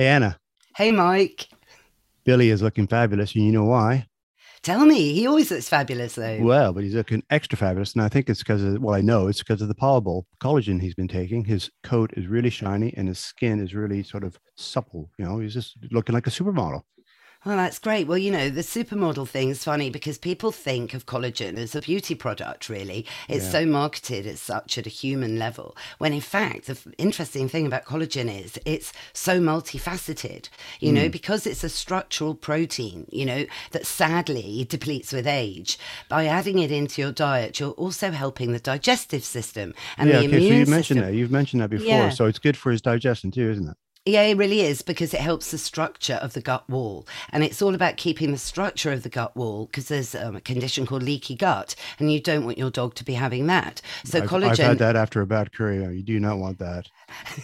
Hey, Anna, Hey, Mike. Billy is looking fabulous, and you know why? Tell me, he always looks fabulous though. Well, but he's looking extra fabulous, and I think it's because of well, I know it's because of the Pawable collagen he's been taking. His coat is really shiny, and his skin is really sort of supple. You know, he's just looking like a supermodel. Well, that's great. Well, you know, the supermodel thing is funny because people think of collagen as a beauty product, really. It's Yeah. so marketed as such at a human level. When in fact, the f- interesting thing about collagen is it's so multifaceted, you know, mm. because it's a structural protein, you know, that sadly depletes with age. By adding it into your diet, you're also helping the digestive system and yeah, the okay. immune So you mentioned system. that. You've mentioned that before. Yeah. So it's good for his digestion too, isn't it? Yeah, it really is because it helps the structure of the gut wall. And it's all about keeping the structure of the gut wall because there's um, a condition called leaky gut and you don't want your dog to be having that. So I've, collagen I've had that after a bad curry. You do not want that.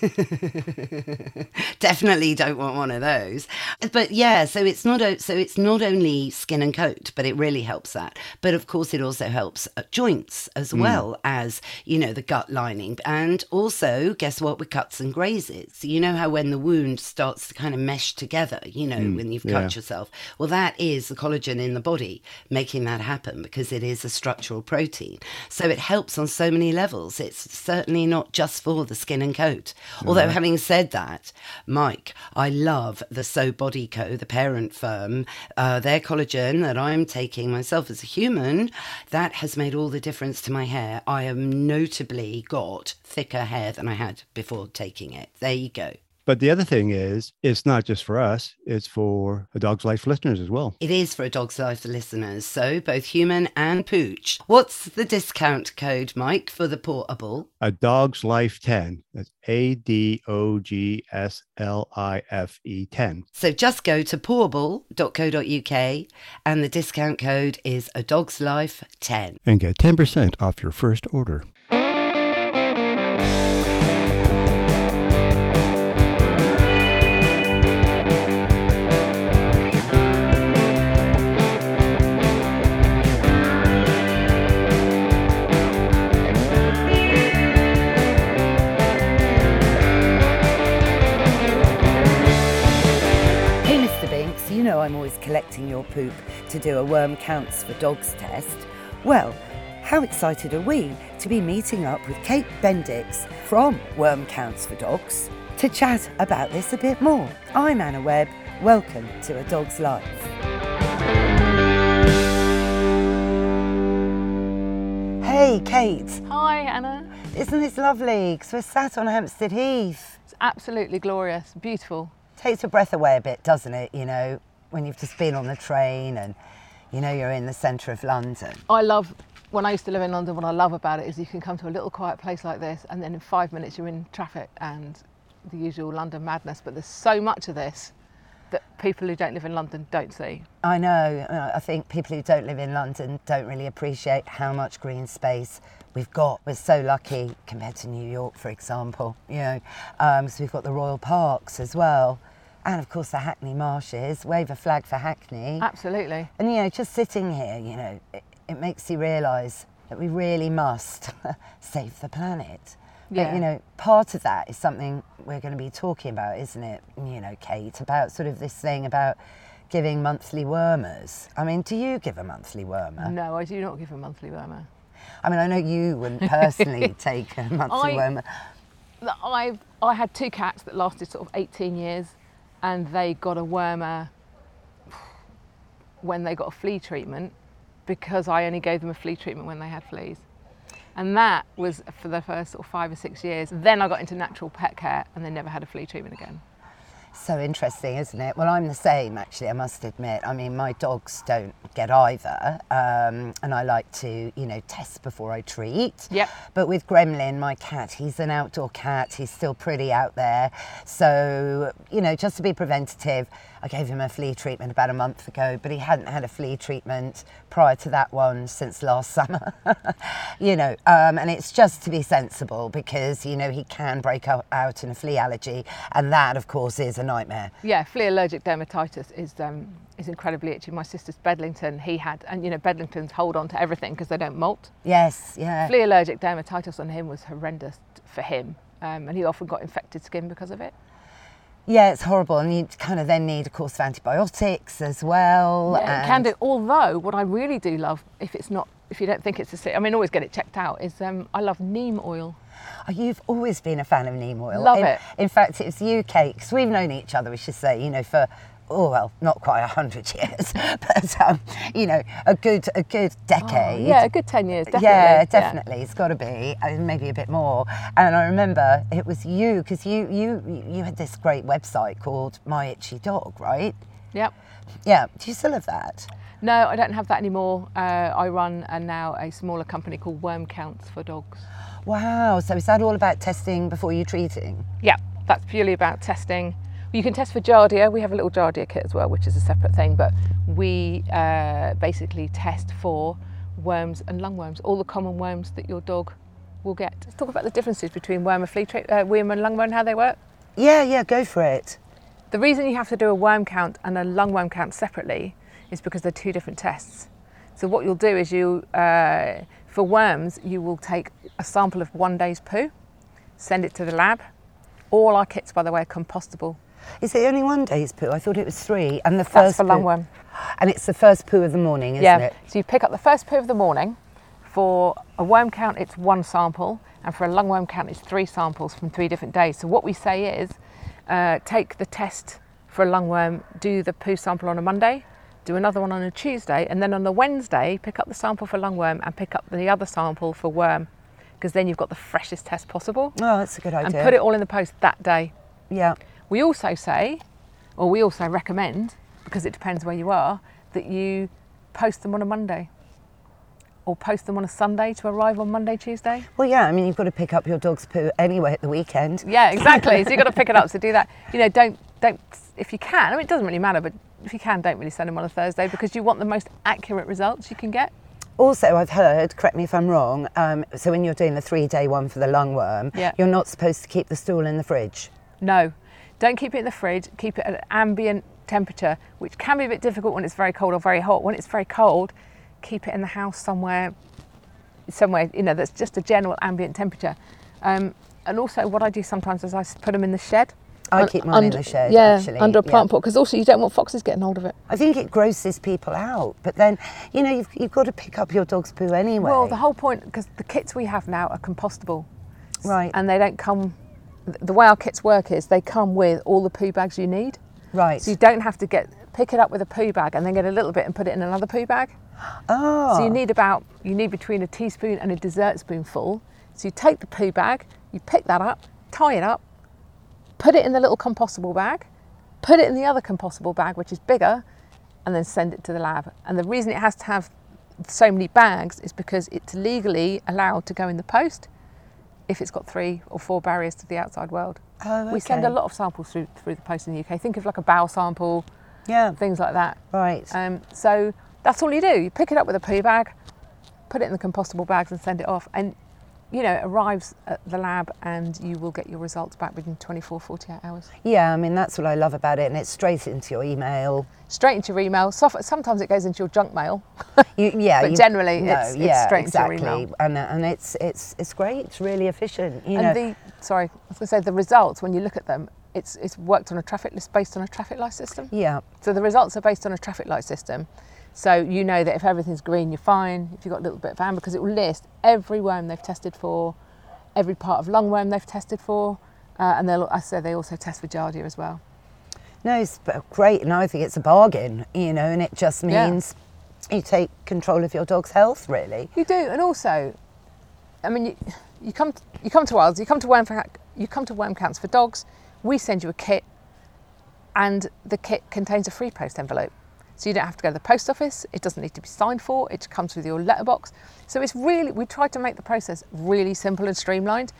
definitely don't want one of those. But yeah, so it's not o- so it's not only skin and coat, but it really helps that. But of course it also helps uh, joints as well as, you know, the gut lining. And also, guess what with cuts and grazes? You know how when the wound starts to kind of mesh together, you know, when you've yeah. cut yourself. Well, that is the collagen in the body making that happen because it is a structural protein. So it helps on so many levels. It's certainly not just for the skin and coat. Although, having said that, Mike, I love the So Body Co., the parent firm. Uh, their collagen that I'm taking myself as a human, that has made all the difference to my hair. I have notably got thicker hair than I had before taking it. There you go. But the other thing is, it's not just for us; it's for a Dog's Life listeners as well. It is for a Dog's Life listeners, so both human and pooch. What's the discount code, Mike, for the Pawable? A Dog's Life 10. That's A D O G S L I F E 10. So just go to pawable.co.uk and the discount code is a dog's life 10. And get 10% off your first order. Collecting your poop to do a worm counts for dogs test. Well, how excited are we to be meeting up with Kate Bendix from Worm Counts for Dogs to chat about this a bit more? I'm Anna Webb. Welcome to A Dog's Life. Hey, Kate, Hi, Anna. isn't this lovely? Because we're sat on Hampstead Heath. It's absolutely glorious, beautiful. takes your breath away a bit, doesn't it? You know, when you've just been on the train and you know you're in the centre of London. I love when I used to live in London. What I love about it is you can come to a little quiet place like this, and then in five minutes you're in traffic and the usual London madness. But there's so much of this that people who don't live in London don't see. I know. I think people who don't live in London don't really appreciate how much green space we've got. We're so lucky compared to New York, for example. You know, um, so we've got the royal parks as well, and of course the Hackney marshes. Wave a flag for Hackney. Absolutely. And you know, just sitting here, you know, it, it makes you realise that we really must save the planet. But, Yeah. you know, part of that is something we're going to be talking about, isn't it? You know, Kate, about sort of this thing about giving monthly wormers. I mean, do you give a monthly wormer? No, I do not give a monthly wormer. I mean, I know you wouldn't personally take a monthly I- wormer. I've I had two cats that lasted sort of 18 years, and they got a wormer when they got a flea treatment because I only gave them a flea treatment when they had fleas. And that was for the first sort of five or six years. Then I got into natural pet care and they never had a flea treatment again. So interesting, isn't it? Well, I'm the same, actually, I must admit. I mean, my dogs don't get either, um, and I like to, you know, test before I treat. Yep. But with Gremlin, my cat, he's an outdoor cat, he's still pretty out there. So, you know, just to be preventative, I gave him a flea treatment about a month ago, but he hadn't had a flea treatment prior to that one since last summer. you know, um, and it's just to be sensible because, you know, he can break out, in a flea allergy, and that, of course, is a nightmare. Yeah, flea allergic dermatitis is um, is incredibly itchy. My sister's Bedlington, he had, and you know, Bedlingtons hold on to everything because they don't molt. Yes, yeah. Flea allergic dermatitis on him was horrendous for him, um, and he often got infected skin because of it. Yeah, it's horrible, and you kind of then need a course of antibiotics as well. Yeah, and- can do. Although, what I really do love, if it's not, if you don't think it's a, I mean, always get it checked out. Is um, I love neem oil. Oh, you've always been a fan of neem oil. Love in, it. In fact, it's UK because we've known each other. We should say, you know, for oh well, not quite a hundred years, but um, you know, a good a good decade. Oh, Yeah, a good ten years. Definitely. Yeah, definitely. It's got to be, and maybe a bit more. And I remember it was you because you you you had this great website called My Itchy Dog, right? Yep. Yeah. Do you still have that? No, I don't have that anymore. Uh, I run uh, now a smaller company called Worm Counts for Dogs. Wow. So is that all about testing before you treating? Yeah, that's purely about testing. You can test for Giardia. We have a little Giardia kit as well, which is a separate thing. But we uh, basically test for worms and lungworms, all the common worms that your dog will get. Let's talk about the differences between worm and flea, tra- uh, worm and lungworm, and how they work. Yeah, yeah. Go for it. The reason you have to do a worm count and a lungworm count separately is because they're two different tests. So what you'll do is you, uh, for worms, you will take a sample of one day's poo, send it to the lab. All our kits, by the way, are compostable. Is it only one day's poo? I thought it was three. And the first That's for poo- lungworm. And it's the first poo of the morning, isn't yeah. it? So you pick up the first poo of the morning. For a worm count, it's one sample, and for a lungworm count, it's three samples from three different days. So what we say is, uh, take the test for a lungworm, do the poo sample on a Monday, do another one on a Tuesday, and then on the Wednesday, pick up the sample for lungworm and pick up the other sample for worm, because then you've got the freshest test possible, Oh, that's a good idea. and put it all in the post that day. Yeah. We also say, or we also recommend, because it depends where you are, that you post them on a Monday or post them on a Sunday to arrive on Monday, Tuesday. Well, yeah. I mean, you've got to pick up your dog's poo anyway at the weekend. Yeah, exactly. so you've got to pick it up. So do that. You know, don't don't if you can. I mean, it doesn't really matter, but if you can, don't really send them on a Thursday because you want the most accurate results you can get. Also, I've heard, correct me if I'm wrong, um, so when you're doing the three day one for the lungworm, Yeah. you're not supposed to keep the stool in the fridge. No, don't keep it in the fridge. Keep it at an ambient temperature, which can be a bit difficult when it's very cold or very hot. When it's very cold, keep it in the house somewhere, somewhere you know that's just a general ambient temperature. Um, and also, what I do sometimes is I put them in the shed. I Un- keep mine in the shed, Yeah, actually, under a yeah. plant pot because also you don't want foxes getting hold of it. I think it grosses people out, but then, you know, you've, you've got to pick up your dog's poo anyway. Well, the whole point because the kits we have now are compostable, Right. and they don't come. Th- The way our kits work is they come with all the poo bags you need. right. So you don't have to get pick it up with a poo bag and then get a little bit and put it in another poo bag. oh. So you need about you need between a teaspoon and a dessert spoonful. So you take the poo bag, you pick that up, tie it up, put it in the little compostable bag, put it in the other compostable bag which is bigger, and then send it to the lab. And the reason it has to have so many bags is because it's legally allowed to go in the post if it's got three or four barriers to the outside world. Oh, We send a lot of samples through through the post in the UK. Think of like a bowel sample, Yeah, things like that. right. Um, so that's all you do. You pick it up with a poo bag, put it in the compostable bags, and send it off. And you know, it arrives at the lab, and you will get your results back within 24, 48 hours. yeah, I mean, that's what I love about it, and it's straight into your email. Straight into your email. Sometimes it goes into your junk mail. You, yeah, But you- generally no, it's- it's yeah, straight into your email. And, uh, and it's, it's, it's great, it's really efficient. You know, and the sorry, I was going to say the results when you look at them, it's it's worked on a traffic list based on a traffic light system. yeah, So the results are based on a traffic light system. So you know that if everything's green, you're fine. If you've got a little bit of amber, because it will list every worm they've tested for, every part of lungworm they've tested for, uh, and they'll, I say they also test for Giardia as well. no, it's great, and I think it's a bargain, you know, and it just Yeah. means you take control of your dog's health, really. You do, and also, I mean, you, you come you come to ours, you come to worm for, you come to worm counts for dogs. We send you a kit, and the kit contains a free post envelope, so you don't have to go to the post office. It doesn't need to be signed for. It comes with your letterbox. So it's really we try to make the process really simple and streamlined,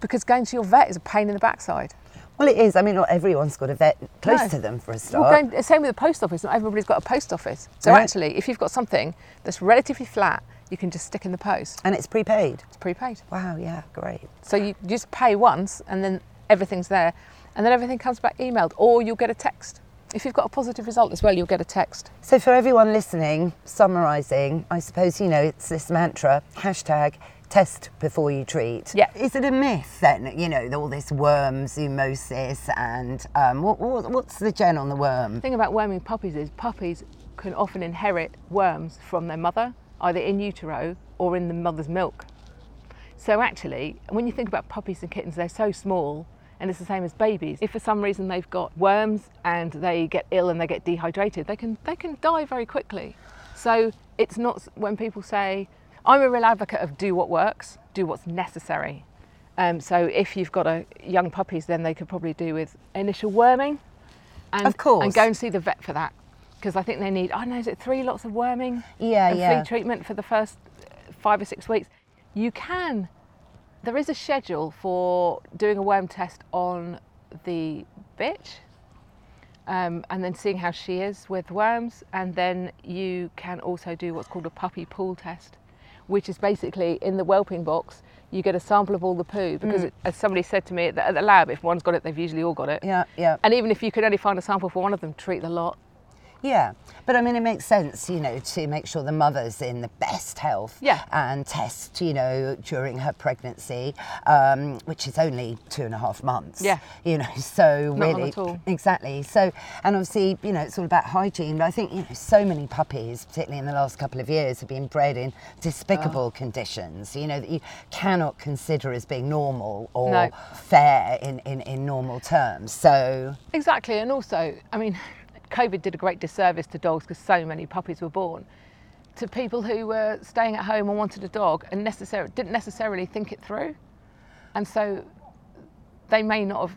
because going to your vet is a pain in the backside. Well, it is. I mean, not everyone's got a vet close No. to them for a Well, start. going, same with the post office. Not everybody's got a post office. So Right. actually, if you've got something that's relatively flat, you can just stick in the post. and it's prepaid. It's prepaid. Wow, yeah, great. So you just pay once and then everything's there. And then everything comes back emailed or you'll get a text. If you've got a positive result as well, you'll get a text. So, for everyone listening, summarising, I suppose, you know, it's this mantra hashtag test before you treat. Yeah. Is it a myth then? You know, all this worm zoonosis and um, what, what, what's the gen on the worm? The thing about worming puppies is puppies can often inherit worms from their mother, either in utero or in the mother's milk. So actually, when you think about puppies and kittens, they're so small and it's the same as babies. If for some reason they've got worms and they get ill and they get dehydrated, they can they can die very quickly. So it's not when people say, I'm a real advocate of do what works, do what's necessary. Um, so if you've got a young puppies, then they could probably do with initial worming, and, Of course. and go and see the vet for that because I think they need. I don't know, is it three lots of worming? Yeah, and yeah. flea treatment for the first five or six weeks. You can. There is a schedule for doing a worm test on the bitch, um, and then seeing how she is with worms, and then you can also do what's called a puppy pool test, which is basically in the whelping box. You get a sample of all the poo because, it, as somebody said to me at the, at the lab, if one's got it, they've usually all got it. Yeah, yeah. And even if you can only find a sample for one of them, treat the lot. Yeah, but I mean, it makes sense, you know, to make sure the mother's in the best health Yeah. and test, you know, during her pregnancy, um, which is only two and a half months. Yeah. You know, so Not really. at all. Exactly. So, and obviously, you know, it's all about hygiene. But I think, you know, so many puppies, particularly in the last couple of years, have been bred in despicable Oh. conditions, you know, that you cannot consider as being normal or No. fair in, in, in normal terms. So, Exactly, and also, I mean, COVID did a great disservice to dogs because so many puppies were born. To people who were staying at home and wanted a dog and necessarily didn't necessarily think it through, and so they may not have,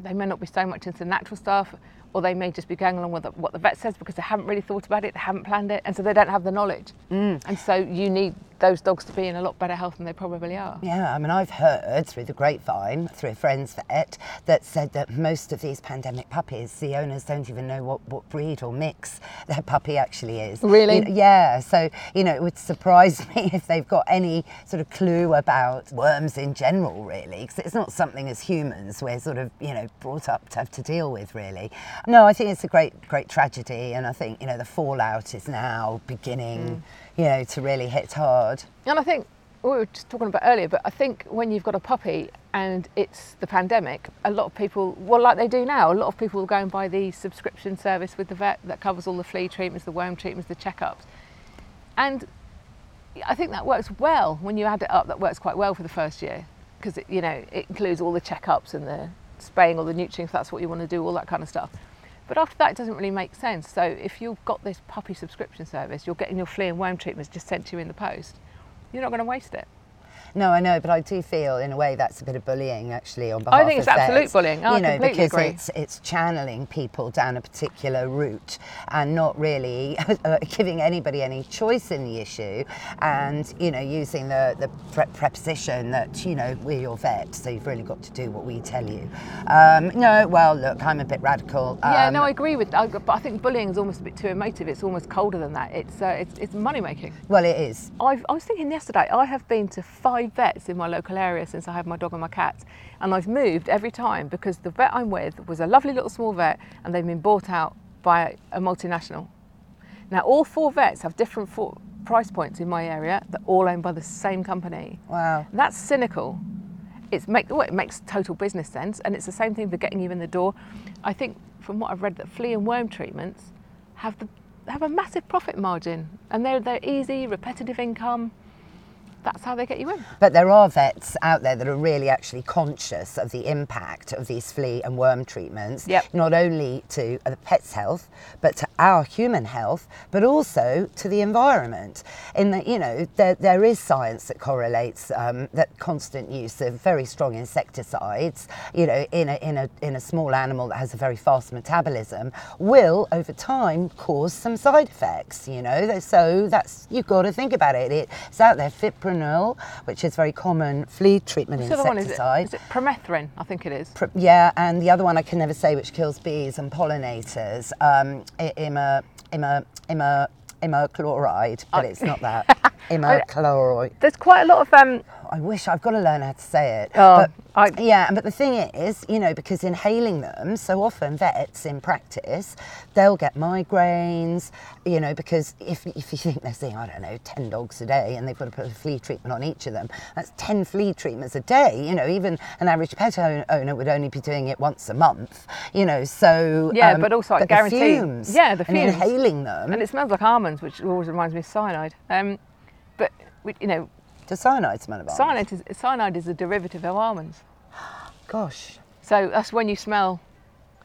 they may not be so much into natural stuff, or they may just be going along with what the vet says because they haven't really thought about it, they haven't planned it, and so they don't have the knowledge. Mm. And so you need those dogs to be in a lot better health than they probably are. Yeah, I mean, I've heard through the grapevine, through a friend's vet, that said that most of these pandemic puppies, the owners don't even know what, what breed or mix their puppy actually is. Really? You know, yeah, so, you know, it would surprise me if they've got any sort of clue about worms in general, really, because it's not something as humans we're sort of, you know, brought up to have to deal with, really. No, I think it's a great, great tragedy, and I think, you know, the fallout is now beginning, mm. You know, to really hit hard. And I think we were just talking about earlier, but I think when you've got a puppy and it's the pandemic, a lot of people, well, like they do now, a lot of people will go and buy the subscription service with the vet that covers all the flea treatments, the worm treatments, the checkups. And I think that works well when you add it up. That works quite well for the first year because you know it includes all the checkups and the spraying all the nutrients that's what you want to do, all that kind of stuff. But after that, it doesn't really make sense. So if you've got this puppy subscription service, you're getting your flea and worm treatments just sent to you in the post. You're not going to waste it. No, I know, but I do feel in a way that's a bit of bullying actually on behalf think of it's absolute bullying. I you know, because agree. it's it's channeling people down a particular route and not really uh, giving anybody any choice in the issue, and you know, using the the pre- preposition that you know we're your vet, so you've really got to do what we tell you. Um, no, well, look, I'm a bit radical. yeah, Um, no, I agree with that. But I think bullying is almost a bit too emotive. It's almost colder than that. It's uh, it's, it's money making. Well, it is. I've, I was thinking yesterday, I have been to five vets in my local area since I had my dog and my cat, and I've moved every time because the vet I'm with was a lovely little small vet, and they've been bought out by a multinational. Now, all four vets have different four price points in my area. They're all owned by the same company. Wow. That's cynical. It's make, well, it makes total business sense, and it's the same thing for getting you in the door. I think, from what I've read, that flea and worm treatments have the have a massive profit margin, and they're they're easy, repetitive income. That's how they get you in. But there are vets out there that are really actually conscious of the impact of these flea and worm treatments, Yep. not only to the pet's health, but to our human health, but also to the environment. In that, you know, there, there is science that correlates um, that constant use of very strong insecticides, you know, in a, in, a, in a small animal that has a very fast metabolism, will over time cause some side effects, you know. So that's, you've got to think about it. It's out there, which is very common flea treatment What's the other one? Is it, insecticide. is it permethrin? I think it is. Yeah, and the other one I can never say, which kills bees and pollinators, um, ima, ima, ima, imochloride, but it's not that. Imochloroid. There's quite a lot of um, I wish I've got to learn how to say it. Oh, but, I- yeah, but the thing is, you know, because inhaling them, so often vets in practice, they'll get migraines, you know, because if, if you think they're seeing, I don't know, 10 dogs a day and they've got to put a flea treatment on each of them, that's 10 flea treatments a day. You know, even an average pet owner would only be doing it once a month, you know, so. um, Yeah, but also I the guarantee- fumes yeah, the fumes. and inhaling them. and it smells like almonds, which always reminds me of cyanide. Um, you know, Does cyanide smell of almonds? cyanide is cyanide is a derivative of almonds. Gosh. So that's when you smell.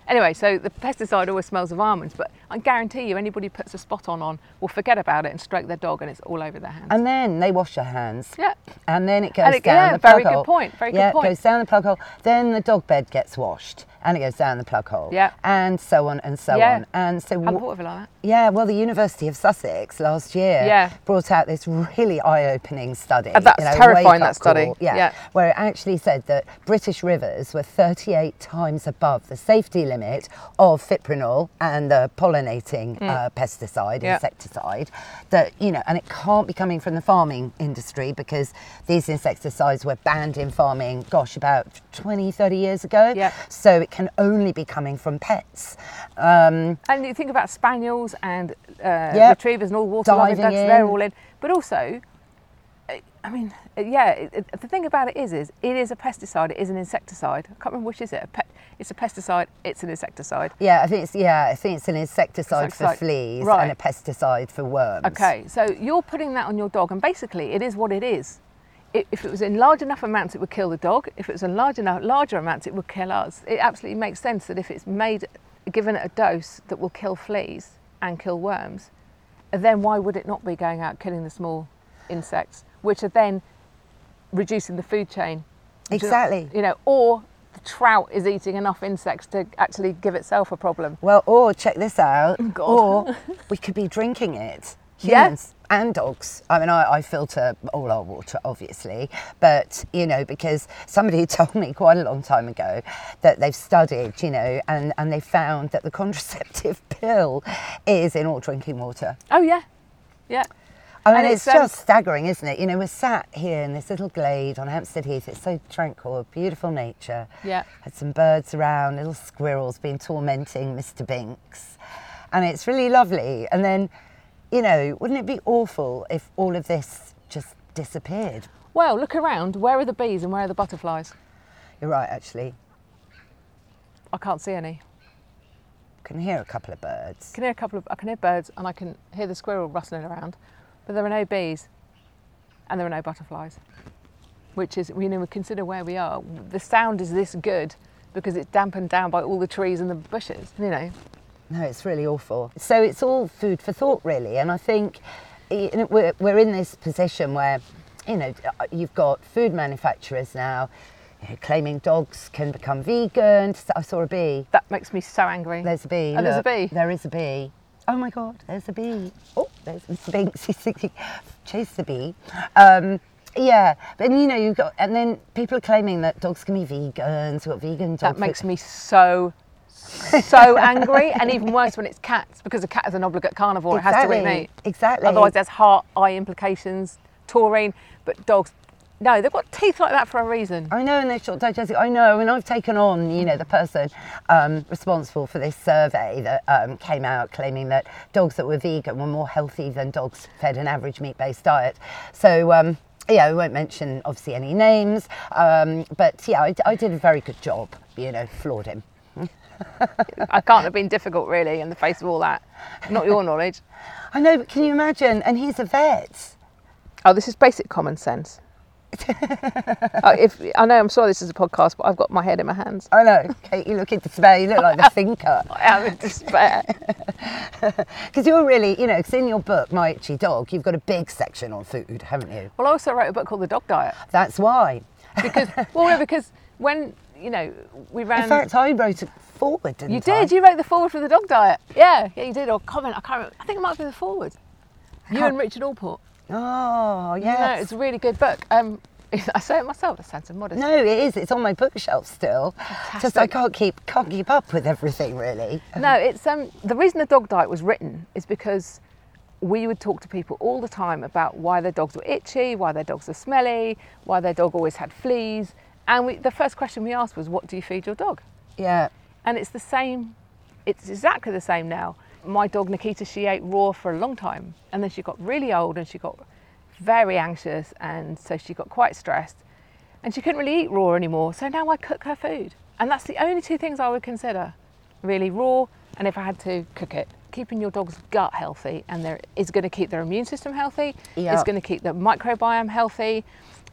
Anyway, so the pesticide always smells of almonds, but I guarantee you, anybody who puts a spot on on will forget about it and stroke their dog, and it's all over their hands. And then they wash their hands. yeah, And then it goes And it- down yeah, the plug very good hole. point, very good yeah, point. it goes down the plug hole. Then the dog bed gets washed, and it goes down the plug hole. Yeah. And so on and so Yeah. on. And so, wh- thought of it like that. yeah, well, the University of Sussex last year Yeah. brought out this really eye-opening study. Uh, that's you know, terrifying, that study. call, Yeah, Yeah. where it actually said that British rivers were 38 times above the safety limit of fipronil and the pollinating uh, pesticide. Yeah. insecticide. That you know, and it can't be coming from the farming industry because these insecticides were banned in farming. Gosh, about 20, 30 years ago. Yeah. So it can only be coming from pets. Um, And you think about spaniels and uh, Yeah. retrievers and all water dogs, they're all in. But also, I mean, uh, yeah, it- the thing about it is, is it is a pesticide, it is an insecticide. I can't remember which is it. A pe- it's a pesticide, it's an insecticide. Yeah, I think it's yeah, I think it's an insecticide, Insecticide, for fleas right. and a pesticide for worms. Okay, so you're putting that on your dog, and basically, it is what it is. If it was in large enough amounts, it would kill the dog. If it was in large enough, larger amounts, it would kill us. It absolutely makes sense that if it's made, given it a dose that will kill fleas and kill worms, then why would it not be going out killing the small insects, which are then reducing the food chain? Exactly. You know, or the trout is eating enough insects to actually give itself a problem. Well, or check this out. Or we could be drinking it. Humans and dogs. I mean, I, I filter all our water, obviously, but you know, because somebody told me quite a long time ago that they've studied, you know, and, and they found that the contraceptive pill is in all drinking water. Oh yeah, yeah. I mean, And it's, it's, um, just staggering, isn't it? You know, we're sat here in this little glade on Hampstead Heath. It's so tranquil, beautiful nature. Yeah. Had some birds around, little squirrels been tormenting Mr. Binks. And it's really lovely. And then, you know, wouldn't it be awful if all of this just disappeared? Well, look around. Where are the bees and where are the butterflies? You're right, actually. I can't see any. Can hear a couple of birds. Can hear a couple of. I can hear birds and I can hear the squirrel rustling around, but there are no bees, and there are no butterflies. Which is, you know, we consider where we are. The sound is this good because it's dampened down by all the trees and the bushes. You know. No, it's really awful. So it's all food for thought, really. And I think we're, we're in this position where, you know, you've got food manufacturers now you know, claiming dogs can become vegan. I saw a bee. That makes me so angry. There's a bee. Oh, there's a bee. There is a bee. Oh my God, there's a bee. Oh, there's Mr. Binks. He's chase the bee. Um, yeah, but you know, you've got, and then people are claiming that dogs can be vegans. We've got vegan dog that food. makes me so, so angry, and even worse when it's cats because a cat is an obligate carnivore. It has to eat meat. exactly. Otherwise, there's heart, eye implications, taurine. But dogs, no, they've got teeth like that for a reason. I know, and they're short digestive. I know, and I've taken on, you know, the person um, responsible for this survey that um, came out claiming that dogs that were vegan were more healthy than dogs fed an average meat-based diet. So. Um, yeah, we won't mention obviously any names, um, but yeah, I, I did a very good job. You know, floored him. I can't have been difficult, really, in the face of all that. Not your knowledge. I know, but can you imagine? And he's a vet. Oh, this is basic common sense. uh, if I know, I'm sorry this is a podcast, but I've got my head in my hands. I know, Kate. You look in despair. You look like the thinker. I am in despair. Because you're really, you know, because in your book, My Itchy Dog, you've got a big section on food, haven't you? well, I also wrote a book called The Dog Diet That's why. because, well, no, because when you know we ran. In fact, I wrote it forward, didn't you I? did. You wrote the forward for the dog diet. Yeah, yeah, you did. Or comment. I can't remember. I think it might be the forward. You and Richard Allport. Oh, Yeah, yes. it's a really good book. Um, I say it myself. That sounds modest. no, it is. It's on my bookshelf still. Just I can't keep can't keep up with everything really. No, it's um the reason the dog diet was written is because we would talk to people all the time about why their dogs were itchy, why their dogs were smelly, why their dog always had fleas. And we, the first question we asked was, What do you feed your dog? Yeah. And it's the same, it's exactly the same now. My dog Nikita, she ate raw for a long time. And then she got really old and she got very anxious. And so she got quite stressed. And she couldn't really eat raw anymore. So now I cook her food. And that's the only two things I would consider really raw and if I had to cook it keeping your dog's gut healthy and there is going to keep their immune system healthy Yeah. it's going to keep the microbiome healthy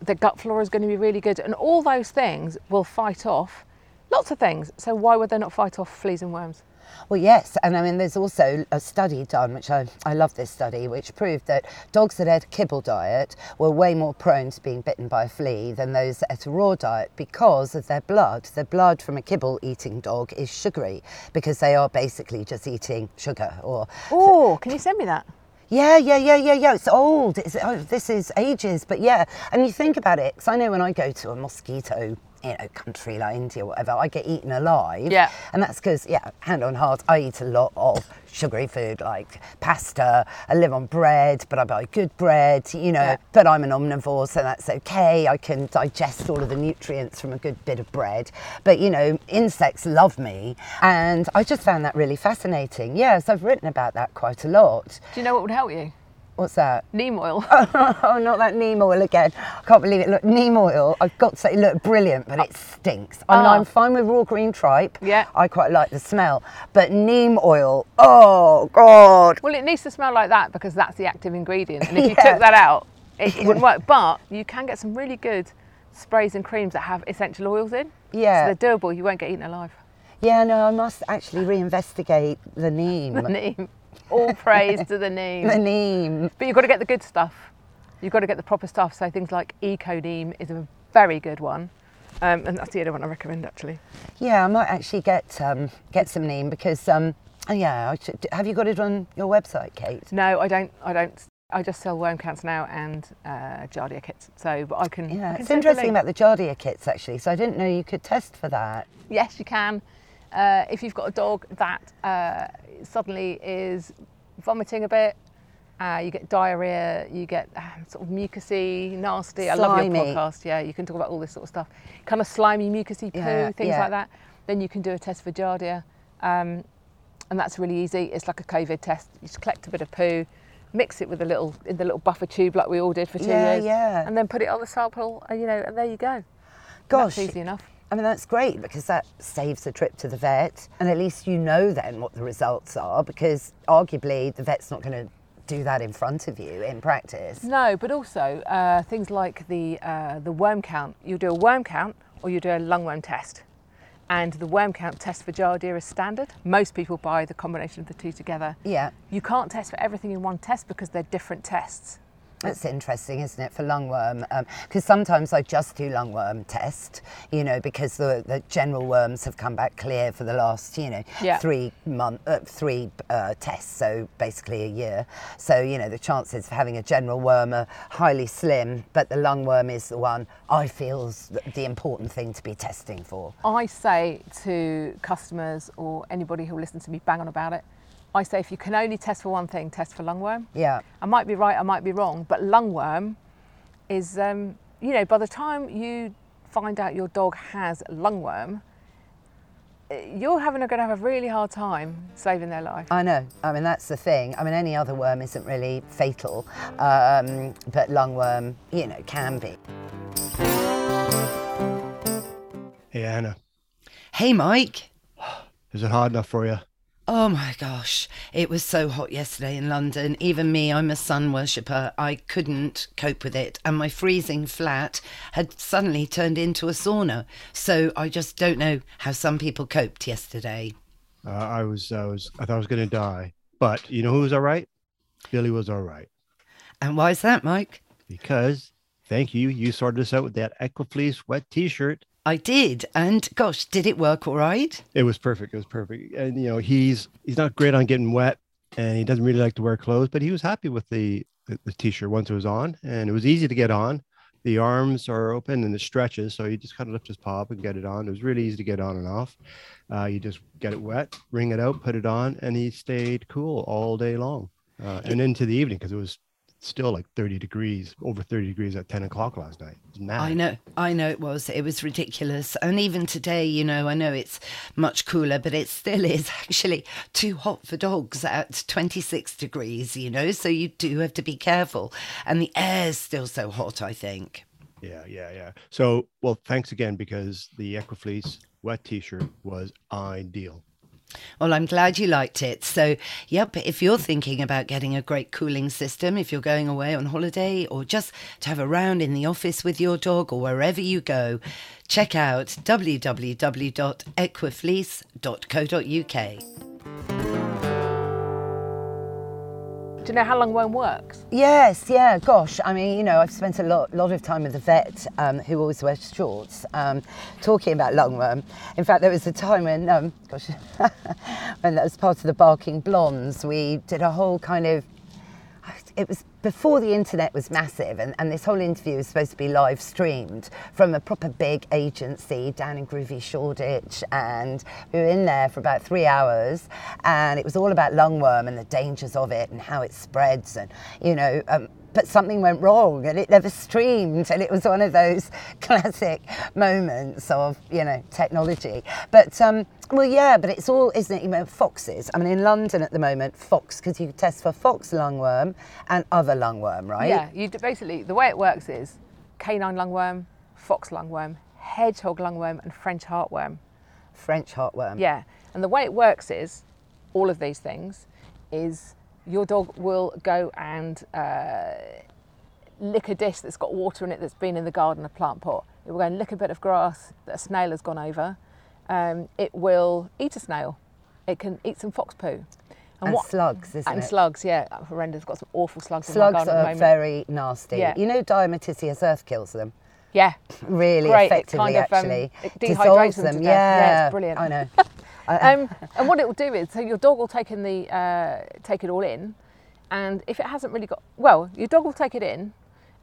the gut flora is going to be really good and all those things will fight off lots of things. So why would they not fight off fleas and worms? Well, yes, and I mean, there's also a study done, which I, I love this study, which proved that dogs that ate a kibble diet were way more prone to being bitten by a flea than those that ate a raw diet because of their blood. The blood from a kibble eating dog is sugary because they are basically just eating sugar or oh can you send me that yeah, yeah, yeah, yeah, yeah. It's old. It's, oh, this is ages, but yeah. And you think about it, because I know when I go to a mosquito, you know, country like India or whatever, I get eaten alive. Yeah. And that's because, yeah, hand on heart, I eat a lot of sugary food like pasta. I live on bread, but I buy good bread, you know. Yeah. But I'm an omnivore, so that's okay. I can digest all of the nutrients from a good bit of bread. But, you know, insects love me. And I just found that really fascinating. Yes, I've written about that quite a lot. do you know what would help you What's that? neem oil oh, not that neem oil again. I can't believe it. Look, neem oil, I've got to say, it looked brilliant, but it stinks. I mean, Oh. I'm fine with raw green tripe. Yeah. I quite like the smell. But neem oil, oh, God. Well, it needs to smell like that because that's the active ingredient. And if you Yeah. took that out, it wouldn't work. But you can get some really good sprays and creams that have essential oils in. Yeah. So they're doable. You won't get eaten alive. Yeah, no, I must actually reinvestigate the neem. The neem. All praise to the neem. the neem. But you've got to get the good stuff. You've got to get the proper stuff. So things like Eco Neem is a very good one. Um, and that's the other one I recommend actually. Yeah, I might actually get um, get some neem because, um, yeah, I should, have you got it on your website, Kate? No, I don't. I don't. I just sell worm counts now and uh, Giardia kits. So, but I can. I Yeah, can it's send you a interesting link. about the Giardia kits actually. So I didn't know you could test for that. Yes, you can. Uh, if you've got a dog that uh, suddenly is vomiting a bit, uh, you get diarrhea, you get um, sort of mucousy, nasty. I love your podcast. Yeah, you can talk about all this sort of stuff. Kind of slimy, mucousy poo, Yeah, things yeah. like that. Then you can do a test for Giardia. Um, and that's really easy. It's like a COVID test. You just collect a bit of poo, mix it with a little in the little buffer tube like we all did for two Yeah, years, yeah. and then put it on the sample. And, you know, and there you go. Gosh, that's easy enough. I mean, that's great because that saves a trip to the vet. And at least you know then what the results are because arguably the vet's not going to do that in front of you in practice. No, but also uh, things like the uh, the worm count. You do a worm count or you do a lung worm test. And the worm count test for Giardia is standard. Most people buy the combination of the two together. Yeah, You can't test for everything in one test because they're different tests. That's interesting, isn't it, for lungworm? Because sometimes I just do lungworm test, you know, because the, the general worms have come back clear for the last, you know, Yeah. three month, uh, three uh, tests, so basically a year. So you know, the chances of having a general worm are highly slim, but the lungworm is the one I feel is the- the important thing to be testing for. I say to customers or anybody who will listen to me bang on about it, I say if you can only test for one thing, test for lungworm. Yeah. I might be right, I might be wrong, but lungworm is, um, you know, by the time you find out your dog has lungworm, eh, you're having going to have a really hard time saving their life. I know. I mean, that's the thing. I mean, any other worm isn't really fatal, um, but lungworm, you know, can be. Hey, Anna, Hey, Mike. is it hard enough for you? Oh my gosh, it was so hot yesterday in London. Even me, I'm a sun worshipper, I couldn't cope with it. And my freezing flat had suddenly turned into a sauna. So I just don't know how some people coped yesterday. Uh, I was, I was, I thought I was going to die. But you know who was all right? Billy was all right And why is that, Mike? because, thank you, you sorted us out with that Equafleece wet T-shirt. I did. And gosh, did it work all right? It was perfect. It was perfect. And you know, he's he's not great on getting wet, and he doesn't really like to wear clothes, but he was happy with the the, the T-shirt once it was on, and it was easy to get on. The arms are open and it stretches, so you just kind of lift his paw up and get it on. It was really easy to get on and off. Uh, you just get it wet, wring it out, put it on, and he stayed cool all day long. uh, and into the evening because it was still like 30 degrees, over 30 degrees at 10 o'clock last night. Mad. I know, I know it was. It was ridiculous. And even today, you know, I know it's much cooler, but it still is actually too hot for dogs at 26 degrees, you know, so you do have to be careful. And the air's still so hot, I think. Yeah, yeah, yeah. So, well, thanks again because the Equafleece wet t-shirt was ideal. Well, I'm glad you liked it. So, yep, if you're thinking about getting a great cooling system, if you're going away on holiday or just to have a round in the office with your dog or wherever you go, check out www.equafleece.co.uk. Do you know how lungworm works? Yes, yeah, gosh. I mean, you know, I've spent a lot, lot of time with the vet um, who always wears shorts um, talking about lungworm. In fact, there was a time when, um, gosh, when that was part of the Barking Blondes, we did a whole kind of it was before the internet was massive, and, and this whole interview was supposed to be live streamed from a proper big agency down in groovy Shoreditch. And we were in there for about three hours, and it was all about lungworm and the dangers of it and how it spreads. And, you know, um, but something went wrong and it never streamed and it was one of those classic moments of you know technology but um, well yeah but it's all isn't it you know foxes i mean in london at the moment fox because you test for fox lungworm and other lungworm right Yeah, you basically the way it works is canine lungworm, fox lungworm, hedgehog lungworm, and French heartworm. french heartworm Yeah, and the way it works is all of these things is your dog will go and uh, lick a dish that's got water in it that's been in the garden, a plant pot. It will go and lick a bit of grass that a snail has gone over. Um, it will eat a snail. It can eat some fox poo. And slugs isn't and it? And slugs, yeah, horrendous. Got some awful slugs, in my slugs garden at the are very nasty. Yeah. you know diatomaceous earth kills them? Yeah, really Great, it effectively kind of, um, actually. dissolves dehydrates them them. yeah Yeah, it's brilliant. i know. Um, and what it will do is, so your dog will take in the uh, take it all in, and if it hasn't really got well, your dog will take it in,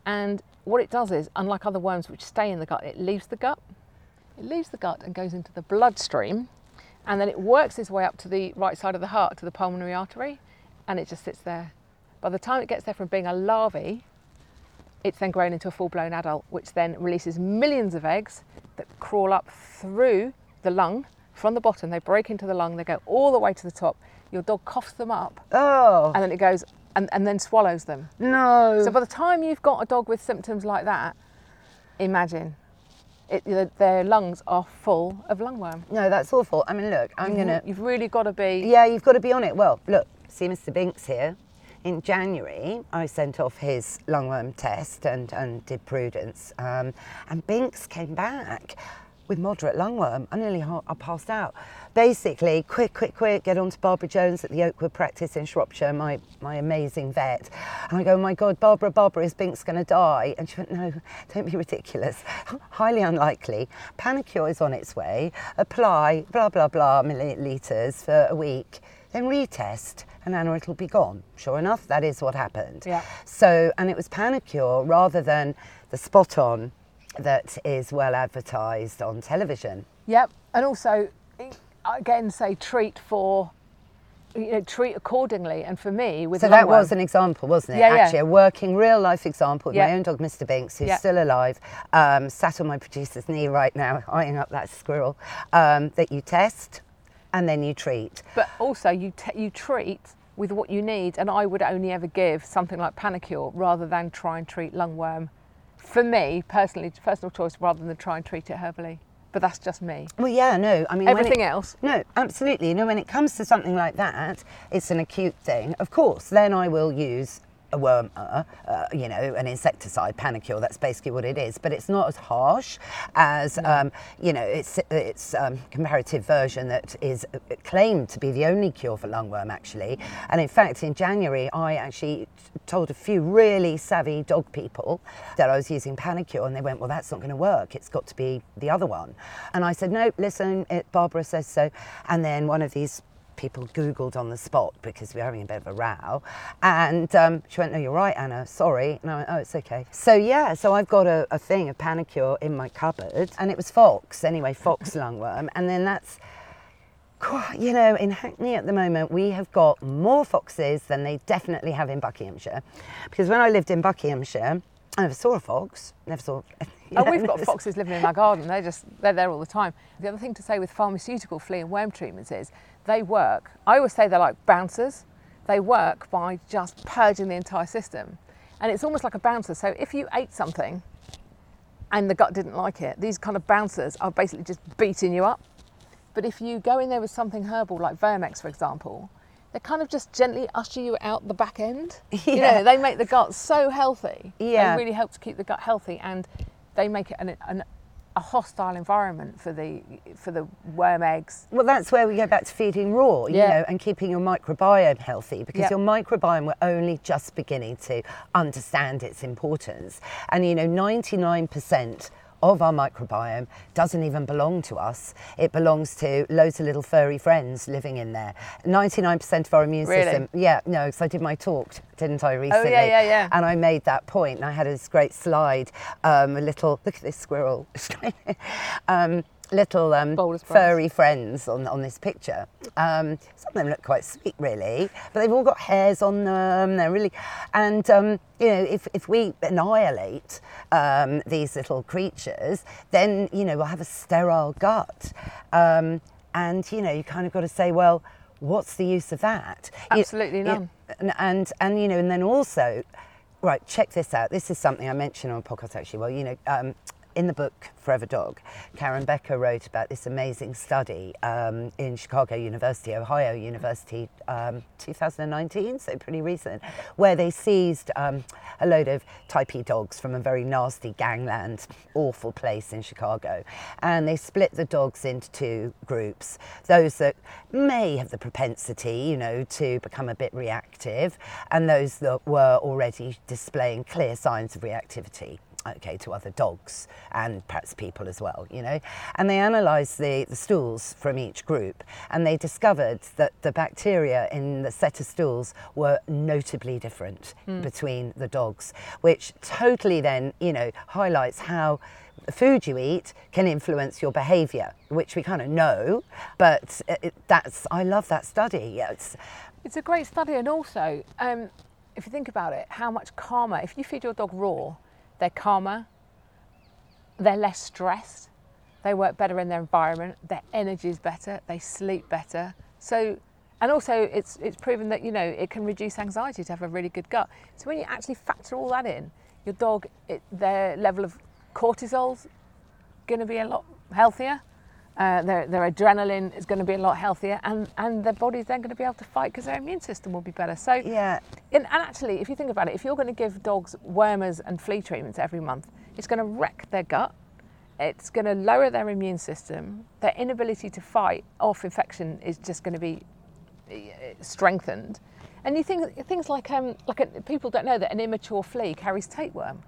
and what it does is, unlike other worms which stay in the gut, it leaves the gut. It leaves the gut and goes into the bloodstream, and then it works its way up to the right side of the heart, to the pulmonary artery, and it just sits there. By the time it gets there from being a larvae, it's then grown into a full blown adult, which then releases millions of eggs that crawl up through the lung from the bottom. They break into the lung, they go all the way to the top. Your dog coughs them up, oh and then it goes and, and then swallows them. no So by the time you've got a dog with symptoms like that, imagine it, their- their lungs are full of lungworm. no that's awful i mean look i'm gonna You've really got to be. Yeah, you've got to be on it. Well, look, see Mr. Binks here. In January, I sent off his lungworm test and, and did Prudence, um, and Binks came back with moderate lungworm. I nearly I passed out. Basically, quick, quick, quick, get on to Barbara Jones at the Oakwood practice in Shropshire, my, my amazing vet. And I go, oh my God, Barbara, Barbara, is Binks going to die? And she went, no, don't be ridiculous. Highly unlikely. Panacur is on its way. Apply, blah, blah, blah, millilitres for a week. Then retest, and Anna, it'll be gone. Sure enough, that is what happened. Yeah. So, and it was Panacur rather than the spot on that is well advertised on television. Yep. And also, again, say treat for. You know, treat accordingly, and for me, with So that was an example, wasn't it? Yeah, yeah. Actually, a working real life example of my own dog, Mr. Binks, who's Yeah. still alive, um, sat on my producer's knee right now, eyeing up that squirrel, um, that you test and then you treat. But also, you t- you treat with what you need, and I would only ever give something like Panacur rather than try and treat lungworm. For me, personally, personal choice, rather than try and treat it herbally. But that's just me. Well, yeah, no, I mean, Everything it- else, No, absolutely. You know, when it comes to something like that, it's an acute thing. Of course, then I will use a worm, uh, uh, you know, an insecticide, Panacur. That's basically what it is. But it's not as harsh as, um, you know, it's it's um, comparative version that is claimed to be the only cure for lungworm, actually. And in fact, in January, I actually told a few really savvy dog people that I was using Panacur, and they went, "Well, that's not going to work. It's got to be the other one." And I said, "No, listen, it, Barbara says so." And then one of these people Googled on the spot because we were having a bit of a row. And um, she went, No, you're right, Anna, sorry. And I went, Oh, it's okay. So, yeah, so I've got a, a thing of Panacur in my cupboard, and it was Fox, anyway, Fox lungworm. And then that's You know, in Hackney at the moment, we have got more foxes than they definitely have in Buckinghamshire. Because when I lived in Buckinghamshire, I never saw a fox. Never saw. you Oh, we've got foxes living in our garden. They're just they're there all the time. The other thing to say with pharmaceutical flea and worm treatments is they work. I always say they're like bouncers. They work by just purging the entire system, and it's almost like a bouncer. So if you ate something and the gut didn't like it, these kind of bouncers are basically just beating you up. But if you go in there with something herbal like Verm-X, for example, they kind of just gently usher you out the back end. You Yeah. know, they make the gut so healthy. Yeah. They really help to keep the gut healthy and they make it an, an, a hostile environment for the for the worm eggs. Well, that's where we go back to feeding raw, you Yeah. know, and keeping your microbiome healthy because Yep. your microbiome we're only just beginning to understand its importance. And you know, 99% of our microbiome doesn't even belong to us. It belongs to loads of little furry friends living in there. 99% of our immune Really? system. Yeah, no, because I did my talk, didn't I, recently? Oh, yeah, yeah. Yeah. And I made that point, and I had this great slide, um, a little, look at this squirrel, um, little um, Bold as brass. furry friends on, on this picture. Um, some of them look quite sweet, really, but they've all got hairs on them. They're really, and um, you know, if, if we annihilate um, these little creatures, then you know we'll have a sterile gut, um, and you know you kind of got to say, well, what's the use of that? Absolutely you- none. and, and and you know, and then also, right, check this out. This is something I mentioned on a podcast actually. Well, you know, um, in the book Forever Dog, Karen Becker wrote about this amazing study um, in Chicago University, Ohio University, um, 2019, so pretty recent, where they seized um, a load of type dogs from a very nasty gangland, awful place in Chicago, and they split the dogs into two groups. Those that may have the propensity, you know, to become a bit reactive, and those that were already displaying clear signs of reactivity okay, to other dogs and perhaps people as well, you know. And they analysed the, the stools from each group and they discovered that the bacteria in the set of stools were notably different between the dogs, which totally then, you know, highlights how the food you eat can influence your behaviour, which we kind of know, but it, it- that's, I love that study. Yeah, It's, It's a great study, and also, um, if you think about it, how much calmer. If you feed your dog raw, they're calmer, they're less stressed, they work better in their environment, their energy is better, they sleep better. So, and also, it's it's proven that you know it can reduce anxiety to have a really good gut. So when you actually factor all that in, your dog, it, their level of cortisol's going to be a lot healthier. Uh, their, their adrenaline is going to be a lot healthier, and, and their body's then going to be able to fight because their immune system will be better. So, yeah, and, and actually, if you think about it, if you're going to give dogs wormers and flea treatments every month, it's going to wreck their gut. It's going to lower their immune system. Their inability to fight off infection is just going to be uh, strengthened. And you think things like um, like a, people don't know that an immature flea carries tapeworm.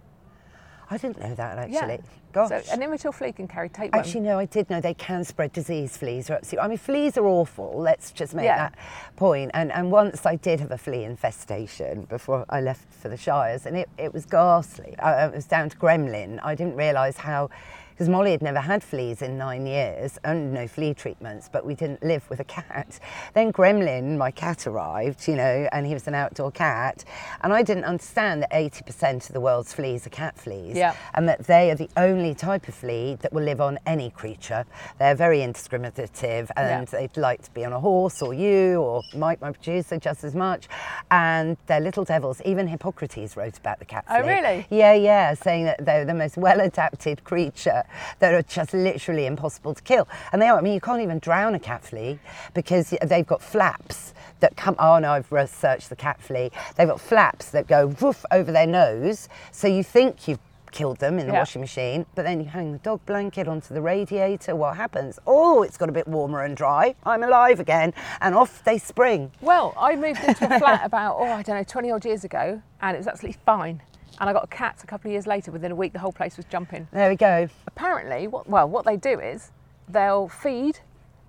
I didn't know that Yeah. Gosh. So an immature flea can carry tapeworm. Actually, no, I did know they can spread disease. Fleas are absolutely. I mean, fleas are awful. Let's just make Yeah. that point. And and once I did have a flea infestation before I left for the Shires, and it, it was ghastly. I, it was down to gremlin. I didn't realise how. Because Molly had never had fleas in nine years and no flea treatments, but we didn't live with a cat. Then Gremlin, my cat, arrived, you know, and he was an outdoor cat. And I didn't understand that 80% of the world's fleas are cat fleas Yeah. and that they are the only type of flea that will live on any creature. They're very indiscriminative and Yeah. they'd like to be on a horse or you or Mike, my producer, just as much. And they're little devils. Even Hippocrates wrote about the cat flea. Oh, really? Yeah, yeah, saying that they're the most well adapted creature that are just literally impossible to kill. And they are. I mean, you can't even drown a cat flea because they've got flaps that come. Oh no, I've researched the cat flea. They've got flaps that go woof over their nose, so you think you've killed them in the Yeah. washing machine, but then you hang the dog blanket onto the radiator. What happens? Oh, it's got a bit warmer and dry. I'm alive again, and off they spring. Well, I moved into a flat about, oh, I don't know, 20 odd years ago, and it was absolutely fine. And I got a cat a couple of years later. Within a week, the whole place was jumping. There we go. Apparently, what, well, what they do is they'll feed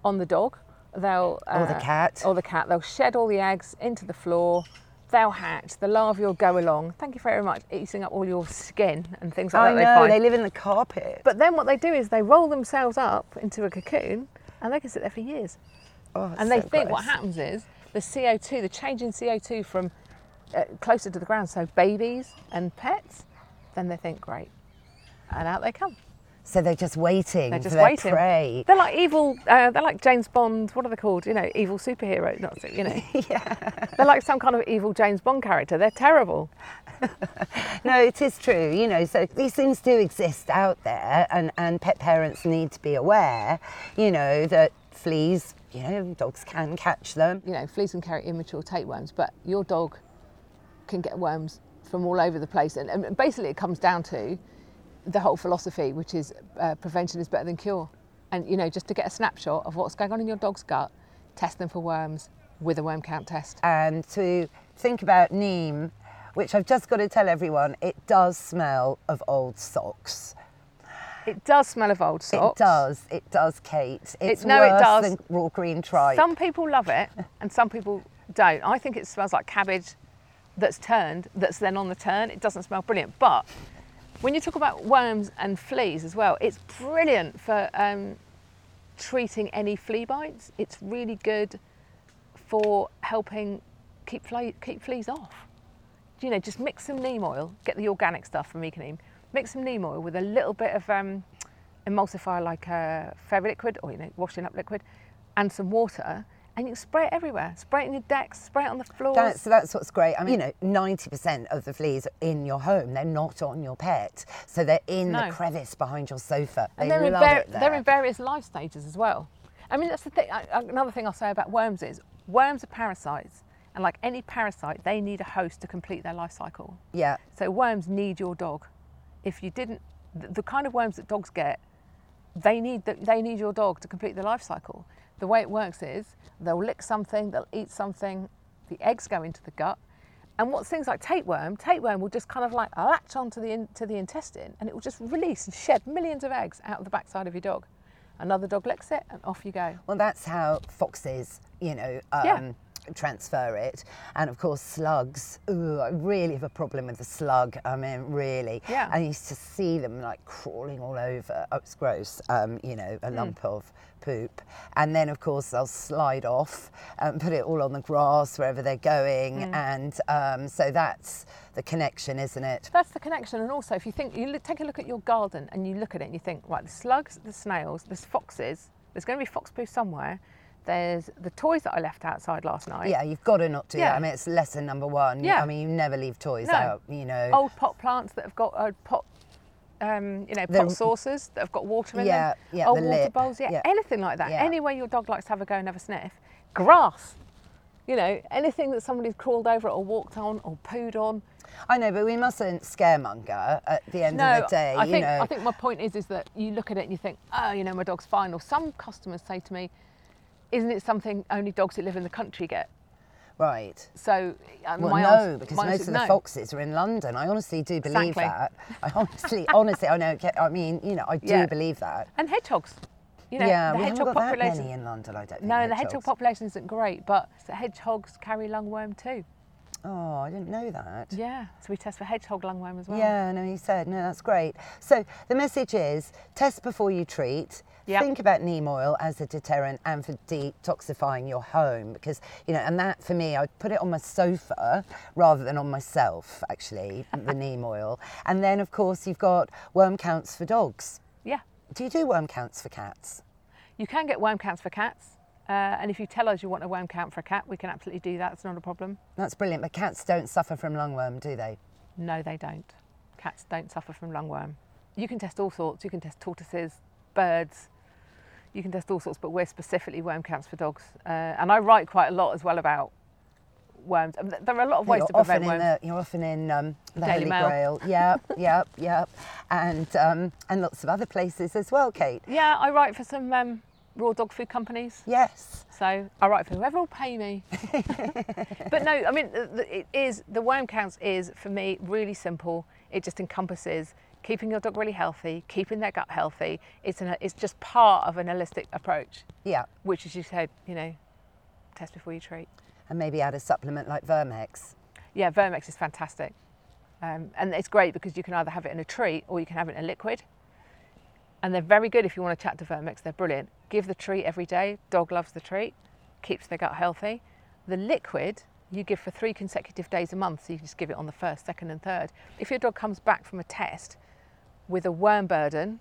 on the dog, they'll Or the uh, cat. or the cat. They'll shed all the eggs into the floor. They'll hatch. The larvae will go along. Thank you very much, eating up all your skin and things like I that. know find. they live in the carpet. But then what they do is they roll themselves up into a cocoon, and they can sit there for years. Oh, and they so think what happens is the CO2, the change in CO2 from uh, closer to the ground, so babies and pets, then they think, great. And out they come. So they're just waiting They're just waiting. prey. They're like evil, uh, they're like James Bond, what are they called? You know, evil superhero, not, you know. yeah. They're like some kind of evil James Bond character. They're terrible. No, it is true. You know, so these things do exist out there, and, and pet parents need to be aware, you know, that fleas, you know, dogs can catch them. you know, fleas can carry immature tapeworms, but your dog can get worms from all over the place. And, and basically, it comes down to the whole philosophy, which is uh, prevention is better than cure. And, you know, just to get a snapshot of what's going on in your dog's gut, test them for worms with a worm count test. And to think about neem, which I've just got to tell everyone, it does smell of old socks. It does smell of old socks. It does. It does, Kate. It's no, it worse does. than raw green tripe. Some people love it and some people don't. I think it smells like cabbage that's turned, that's then on the turn. It doesn't smell brilliant. But when you talk about worms and fleas as well, it's brilliant for um, treating any flea bites. It's really good for helping keep, keep fleas off. You know, just mix some neem oil, get the organic stuff from Econeem, mix some neem oil with a little bit of um, emulsifier like a fairy liquid or, you know, washing up liquid and some water and you can spray it everywhere. Spray it in your decks, spray it on the floors. That's, that's what's great. I mean, you know, 90% of the fleas in your home, they're not on your pet. So they're in No. the crevice behind your sofa. and they they're in, love var- it there. they're in various life stages as well. I mean, that's the thing. I- I- Another thing I'll say about worms is worms are parasites, and like any parasite, they need a host to complete their life cycle. yeah. So worms need your dog. If you didn't, the, the kind of worms that dogs get, they need the, they need your dog to complete their life cycle. The way it works is they'll lick something, they'll eat something, the eggs go into the gut, and what things like tapeworm, tapeworm will just kind of like latch onto the in, to the intestine, and it will just release and shed millions of eggs out of the backside of your dog. Another dog licks it, and off you go. Well, that's how foxes, you know, um, Yeah. Transfer it. And of course, slugs. Ooh, I really have a problem with the slug. I mean, really. Yeah. I used to see them like crawling all over. Oh, it's gross. Um, you know, Hmm. a lump of poop. And then, of course, they'll slide off and put it all on the grass wherever they're going. Hmm. And um, so that's the connection, isn't it? That's the connection. And also, if you think, you look, take a look at your garden and you look at it and you think, right, the slugs, the snails, there's foxes, there's going to be fox poo somewhere. There's the toys that I left outside last night. Yeah, you've got to not do Yeah. that. I mean, it's lesson number one. Yeah. I mean, you never leave toys No. out, you know. Old pot plants that have got uh, pot, um, you know, The- pot saucers that have got water in Yeah, them. yeah, Old the water lip, bowls. Yeah, yeah. anything like that. Yeah. Anywhere your dog likes to have a go and have a sniff. Grass. You know, anything that somebody's crawled over or walked on or pooed on. I know, but we mustn't scaremonger at the end No, of the day. I you think know, I think my point is is that you look at it and you think, oh, you know, my dog's fine. Or some customers say to me, isn't it something only dogs that live in the country get? right. So uh, Well, my no, answer- because most of the no. foxes are in London. I honestly do believe Exactly. that. I honestly, honestly, I know. I mean, you know, I do Yeah. believe that. And hedgehogs. You know, yeah, the we haven't hedgehog got that population. many in London. I don't. Think, no, the hedgehog population isn't great, but hedgehogs carry lungworm too. Oh, I didn't know that. Yeah, so we test for hedgehog lungworm as well. Yeah, no, he said, no, that's great. So the message is test before you treat. Yep. Think about neem oil as a deterrent and for detoxifying your home because, you know, and that for me, I put it on my sofa rather than on myself, actually, the neem oil. And then, of course, you've got worm counts for dogs. Yeah. Do you do worm counts for cats? You can get worm counts for cats. Uh, and if you tell us you want a worm count for a cat, we can absolutely do that. It's not a problem. That's brilliant, but cats don't suffer from lungworm, do they? No, they don't. Cats don't suffer from lungworm. You can test all sorts. You can test tortoises, birds. You can test all sorts, but we're specifically worm counts for dogs. Uh, and I write quite a lot as well about worms. Um, There are a lot of ways you're to often prevent in worms. the, you're often in um, the Daily Holy Mail. Grail. Yep, yep, yep. And, um, and lots of other places as well, Kate. Yeah, I write for some um, raw dog food companies. Yes. So I write for whoever will pay me. but no, I mean, it is the worm counts is for me really simple. It just encompasses keeping your dog really healthy, keeping their gut healthy. It's an, it's just part of an holistic approach, Yeah. which, as you said, you know, test before you treat. And maybe add a supplement like Verm-X. Yeah, Verm-X is fantastic, um, and it's great because you can either have it in a treat or you can have it in a liquid. And they're very good if you want to chat to Verm-X. They're brilliant. Give the treat every day. Dog loves the treat. keeps their gut healthy. The liquid you give for three consecutive days a month, so you just give it on the first, second, and third. If your dog comes back from a test with a worm burden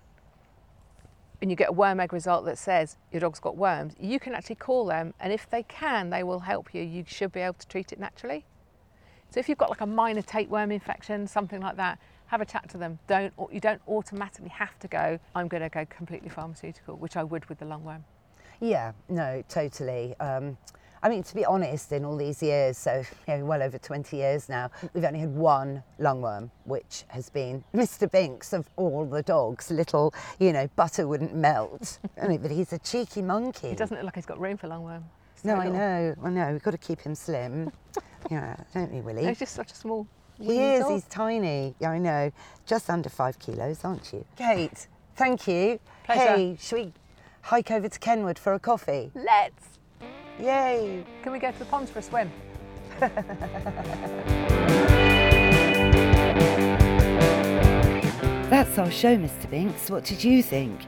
and you get a worm egg result that says your dog's got worms, you can actually call them, and if they can, they will help you. You should be able to treat it naturally. So if you've got like a minor tapeworm infection, something like that, have a chat to them. Don't you don't automatically have to go. I'm going to go completely pharmaceutical, which I would with the lungworm. Yeah, no, totally. Um, I mean, to be honest, in all these years, so you know, well over 20 years now, we've only had one lungworm, which has been Mr. Binks of all the dogs. Little, you know, butter wouldn't melt. I mean, but he's a cheeky monkey. He doesn't look like he's got room for lungworm. So No, I know, I know. We've got to keep him slim. yeah, don't we, Willie? No, He's just such a small. He is, dog. he's tiny. Yeah, I know. Just under five kilos, aren't you? Kate, thank you. Pleasure. Hey, should we hike over to Kenwood for a coffee? Let's. Yay! Can we go to the ponds for a swim? That's our show, Mr. Binks. What did you think?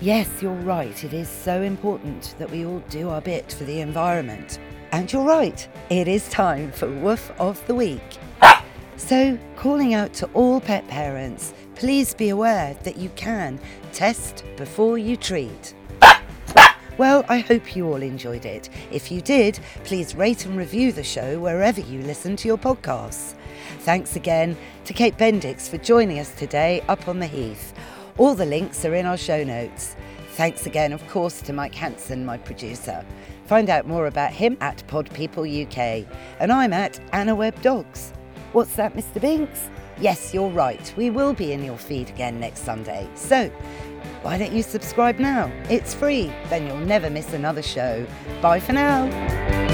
Yes, you're right. It is so important that we all do our bit for the environment. And you're right. It is time for Woof of the Week. So, calling out to all pet parents, please be aware that you can test before you treat. Well, I hope you all enjoyed it. If you did, please rate and review the show wherever you listen to your podcasts. Thanks again to Kate Bendix for joining us today up on the Heath. All the links are in our show notes. Thanks again, of course, to Mike Hanson, my producer. Find out more about him at Pod People UK. And I'm at Anna Webb Dogs. What's that, Mr. Binks? Yes, you're right. We will be in your feed again next Sunday. So, why don't you subscribe now? It's free, then you'll never miss another show. Bye for now.